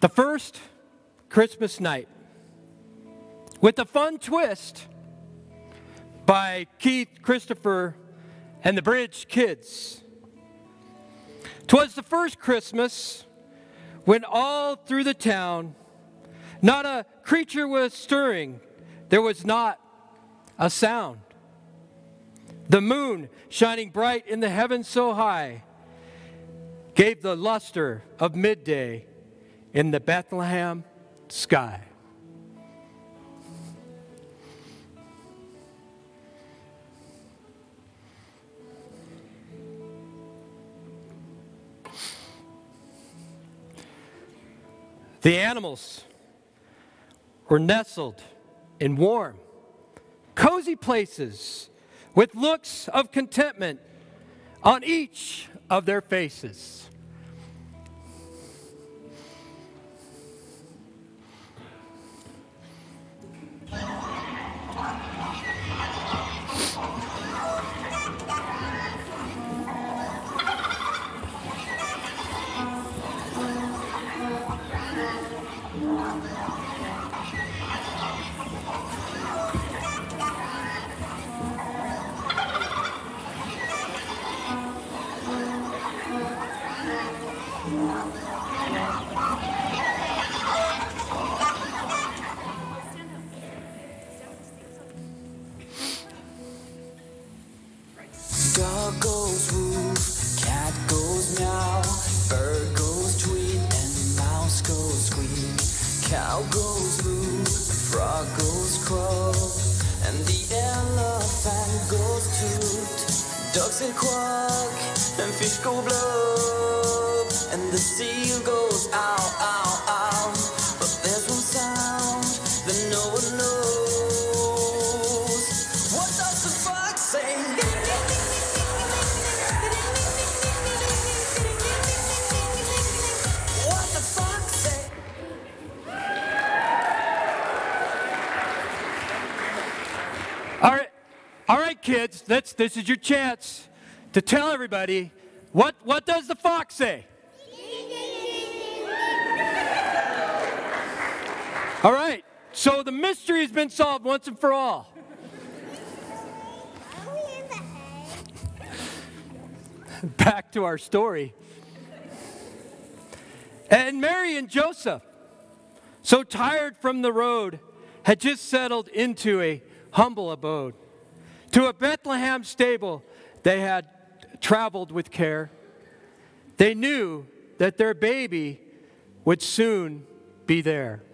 The first Christmas night with a fun twist by Keith Christopher and the Bridge Kids. Twas the first Christmas when all through the town not a creature was stirring, there was not a sound. The moon, shining bright in the heavens so high, gave the luster of midday in the Bethlehem sky. The animals were nestled in warm, cozy places with looks of contentment on each of their faces. The seal goes. But there's one sound that no one knows. What does the fox say? All right, all right, kids. That's, this is your chance to tell everybody what, what does the fox say? All right, so the mystery has been solved once and for all. Back to our story. And Mary and Joseph, so tired from the road, had just settled into a humble abode. To a Bethlehem stable they had traveled with care. They knew that their baby would soon be there.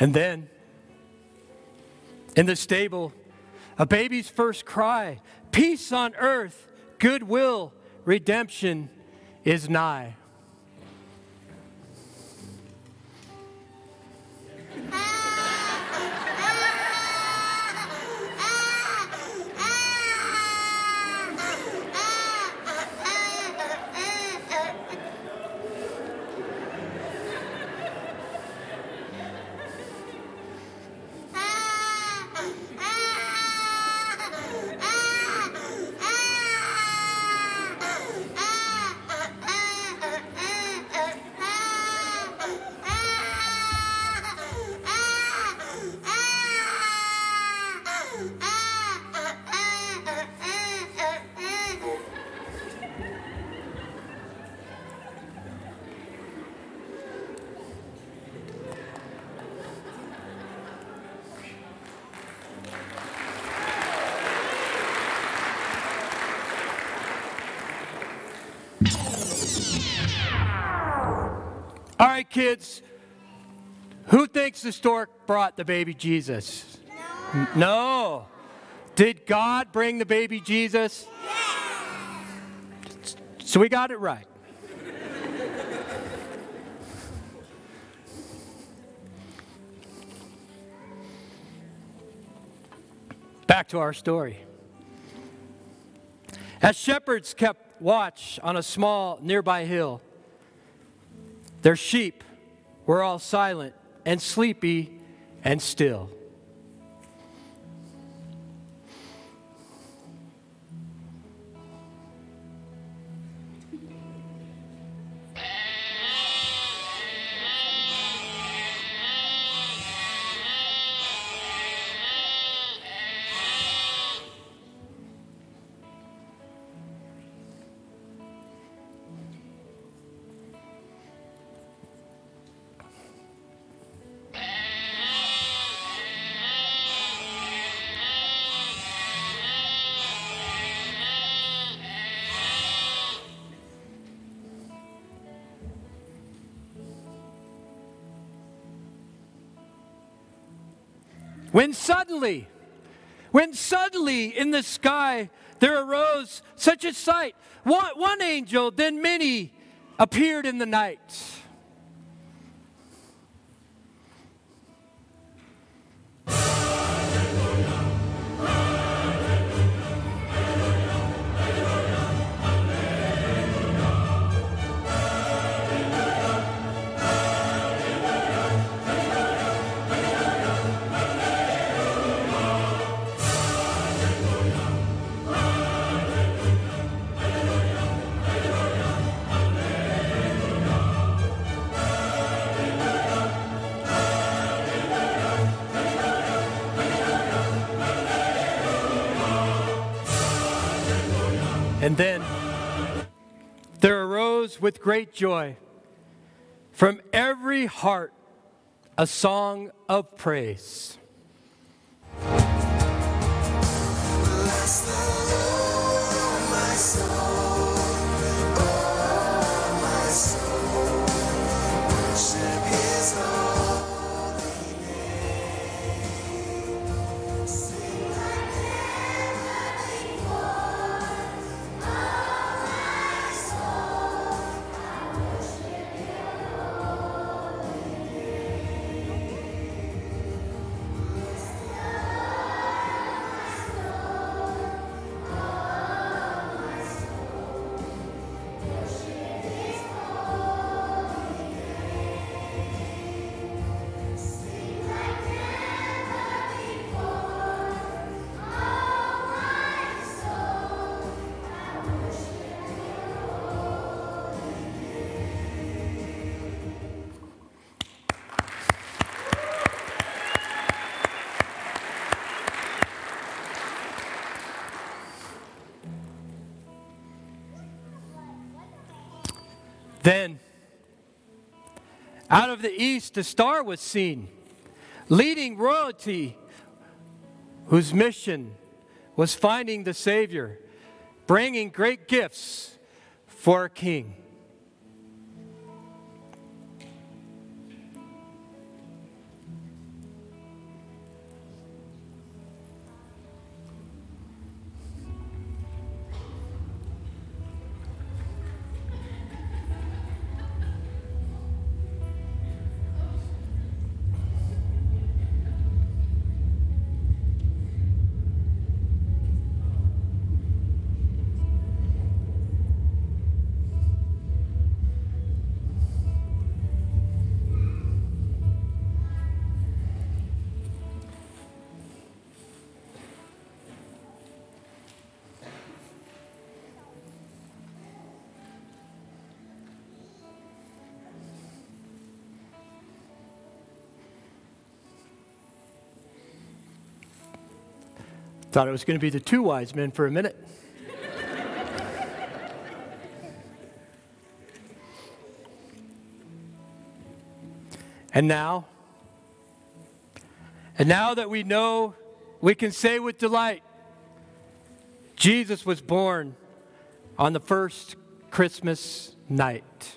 And then, in the stable, a baby's first cry Peace on earth, goodwill, redemption is nigh. All right, kids. Who thinks the stork brought the baby Jesus? No. no. Did God bring the baby Jesus? Yes. So we got it right. Back to our story. As shepherds kept watch on a small nearby hill, their sheep were all silent and sleepy and still. When suddenly, when suddenly in the sky there arose such a sight, one, one angel, then many appeared in the night. And then there arose with great joy from every heart a song of praise. Then, out of the east, a star was seen, leading royalty, whose mission was finding the Savior, bringing great gifts for a king. Thought it was going to be the two wise men for a minute. and now, and now that we know, we can say with delight, Jesus was born on the first Christmas night.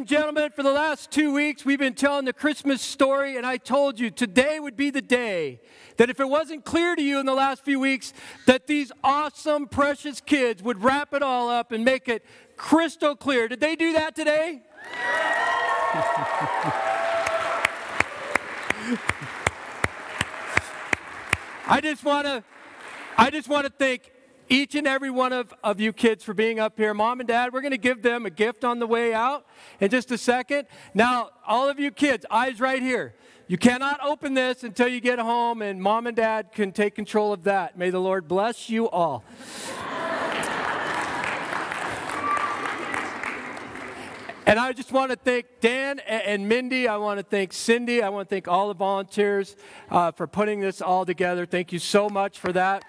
And gentlemen, for the last two weeks, we've been telling the Christmas story, and I told you today would be the day that if it wasn't clear to you in the last few weeks, that these awesome, precious kids would wrap it all up and make it crystal clear. Did they do that today? I just want to I just want to thank each and every one of, of you kids for being up here. Mom and dad, we're going to give them a gift on the way out in just a second. Now, all of you kids, eyes right here. You cannot open this until you get home, and mom and dad can take control of that. May the Lord bless you all. And I just want to thank Dan and Mindy. I want to thank Cindy. I want to thank all the volunteers uh, for putting this all together. Thank you so much for that.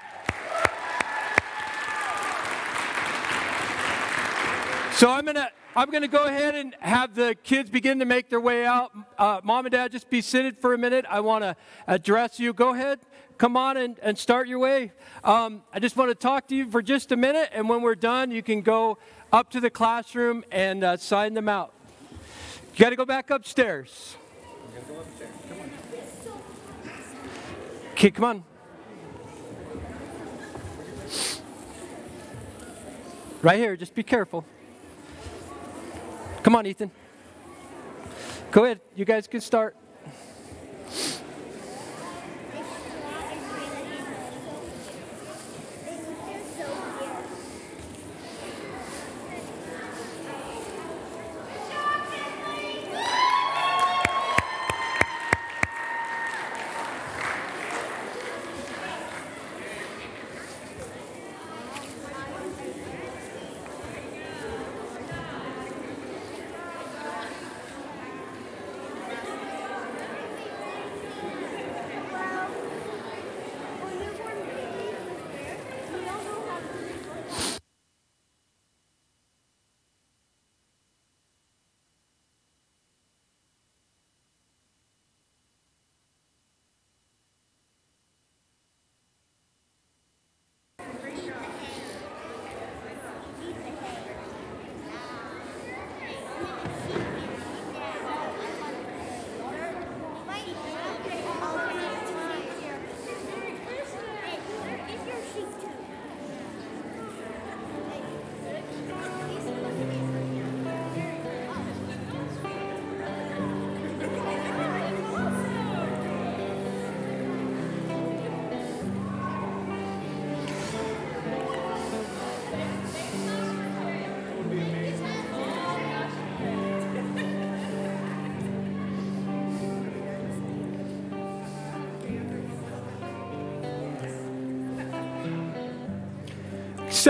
So I'm gonna I'm gonna go ahead and have the kids begin to make their way out. Uh, Mom and Dad, just be seated for a minute. I want to address you. Go ahead, come on and, and start your way. Um, I just want to talk to you for just a minute, and when we're done, you can go up to the classroom and uh, sign them out. You got to go back upstairs. Okay, come on. Right here, just be careful. Come on, Ethan. Go ahead. You guys can start.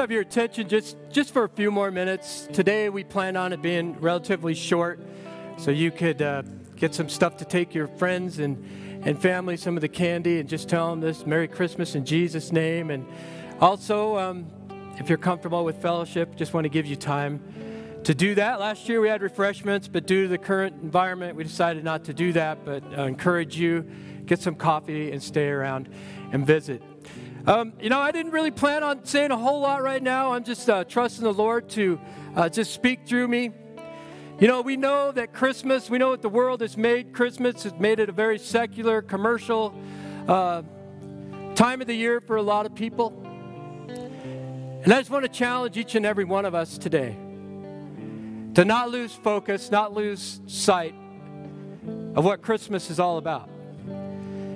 Have your attention just, just for a few more minutes. Today we plan on it being relatively short, so you could uh, get some stuff to take your friends and, and family, some of the candy, and just tell them this Merry Christmas in Jesus' name. And also, um, if you're comfortable with fellowship, just want to give you time to do that. Last year we had refreshments, but due to the current environment, we decided not to do that. But I encourage you, get some coffee and stay around and visit. Um, you know, I didn't really plan on saying a whole lot right now. I'm just uh, trusting the Lord to uh, just speak through me. You know, we know that Christmas, we know what the world has made Christmas, has made it a very secular, commercial uh, time of the year for a lot of people. And I just want to challenge each and every one of us today to not lose focus, not lose sight of what Christmas is all about.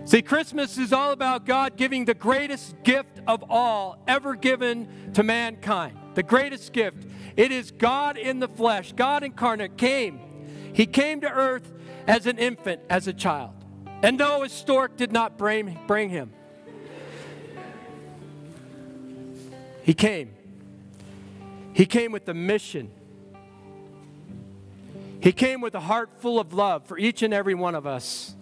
See, Christmas is all about God giving the greatest gift of all ever given to mankind. The greatest gift. It is God in the flesh. God incarnate came. He came to earth as an infant, as a child. And no, a stork did not bring, bring him. He came. He came with a mission. He came with a heart full of love for each and every one of us.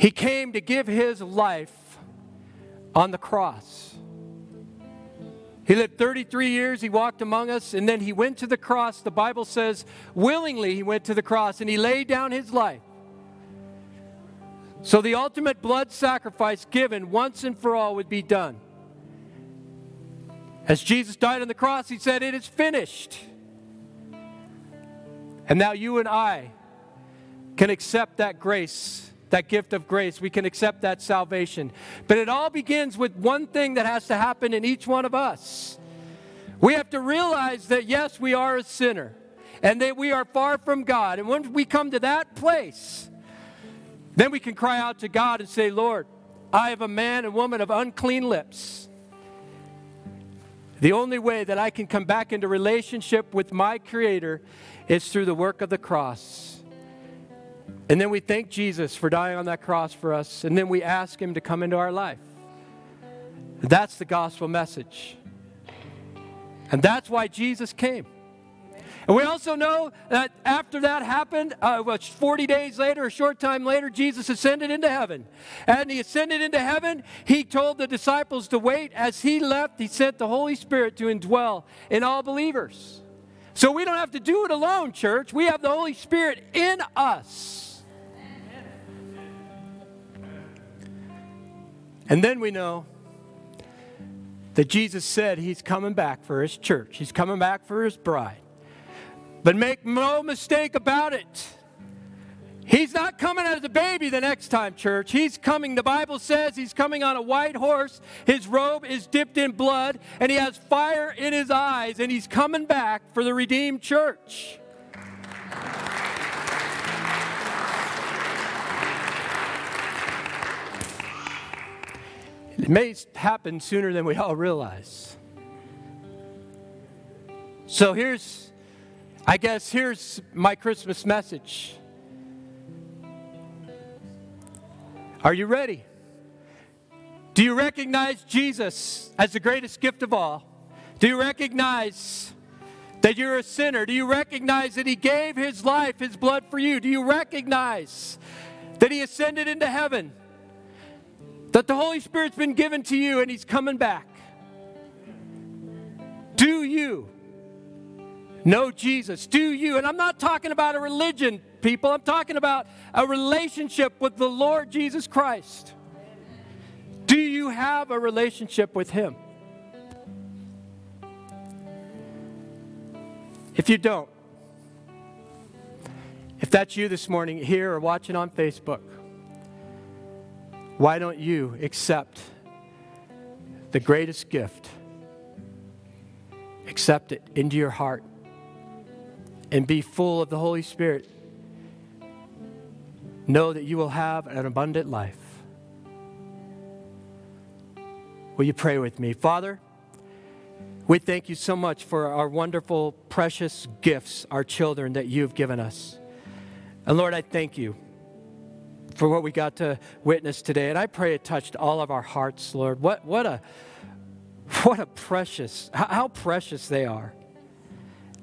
He came to give his life on the cross. He lived 33 years, he walked among us, and then he went to the cross. The Bible says, willingly, he went to the cross and he laid down his life. So the ultimate blood sacrifice given once and for all would be done. As Jesus died on the cross, he said, It is finished. And now you and I can accept that grace, that gift of grace. We can accept that salvation. But it all begins with one thing that has to happen in each one of us. We have to realize that, yes, we are a sinner and that we are far from God. And when we come to that place, then we can cry out to God and say, Lord, I have a man and woman of unclean lips. The only way that I can come back into relationship with my Creator is through the work of the cross. And then we thank Jesus for dying on that cross for us, and then we ask Him to come into our life. That's the gospel message. And that's why Jesus came. And we also know that after that happened, uh, 40 days later, a short time later, Jesus ascended into heaven. And he ascended into heaven. He told the disciples to wait. As he left, he sent the Holy Spirit to indwell in all believers. So we don't have to do it alone, church. We have the Holy Spirit in us. And then we know that Jesus said he's coming back for his church, he's coming back for his bride. But make no mistake about it. He's not coming as a baby the next time, church. He's coming, the Bible says, he's coming on a white horse. His robe is dipped in blood, and he has fire in his eyes, and he's coming back for the redeemed church. It may happen sooner than we all realize. So here's I guess here's my Christmas message. Are you ready? Do you recognize Jesus as the greatest gift of all? Do you recognize that you're a sinner? Do you recognize that He gave His life, His blood for you? Do you recognize that He ascended into heaven? That the Holy Spirit's been given to you and He's coming back? Do you know Jesus? Do you? And I'm not talking about a religion, people. I'm talking about a relationship with the Lord Jesus Christ. Do you have a relationship with Him? If you don't, if that's you this morning here or watching on Facebook, why don't you accept the greatest gift? Accept it into your heart and be full of the Holy Spirit, know that you will have an abundant life. Will you pray with me? Father, we thank you so much for our wonderful, precious gifts, our children that you've given us. And Lord, I thank you for what we got to witness today. And I pray it touched all of our hearts, Lord. What, what, a, what a precious, how precious they are.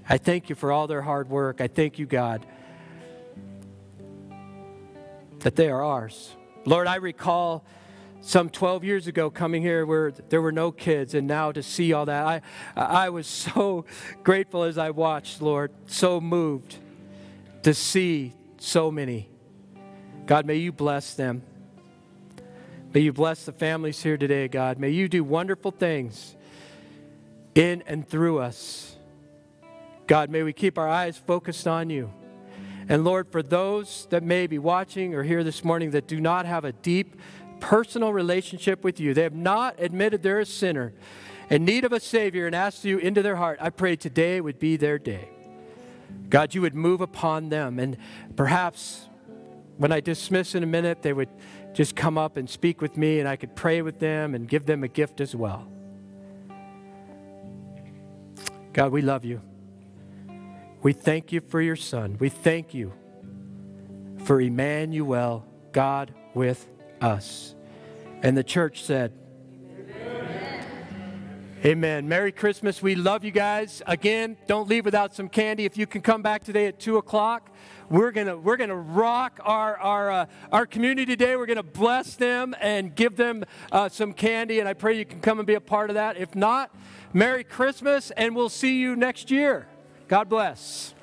I thank you for all their hard work. I thank you, God, that they are ours. Lord, I recall some 12 years ago coming here where there were no kids and now to see all that i i was so grateful as i watched lord so moved to see so many god may you bless them may you bless the families here today god may you do wonderful things in and through us god may we keep our eyes focused on you and lord for those that may be watching or here this morning that do not have a deep personal relationship with you. They have not admitted they're a sinner in need of a Savior and asked you into their heart. I pray today would be their day. God, you would move upon them. And perhaps when I dismiss in a minute, they would just come up and speak with me, and I could pray with them and give them a gift as well. God, we love you. We thank you for your Son. We thank you for Emmanuel, God with us. And the church said. Amen. Merry Christmas. We love you guys. Again, don't leave without some candy. If you can come back today at 2 o'clock, we're gonna we're gonna rock our our uh, our community today. We're gonna bless them and give them uh, some candy, and I pray you can come and be a part of that. If not, Merry Christmas, and we'll see you next year. God bless.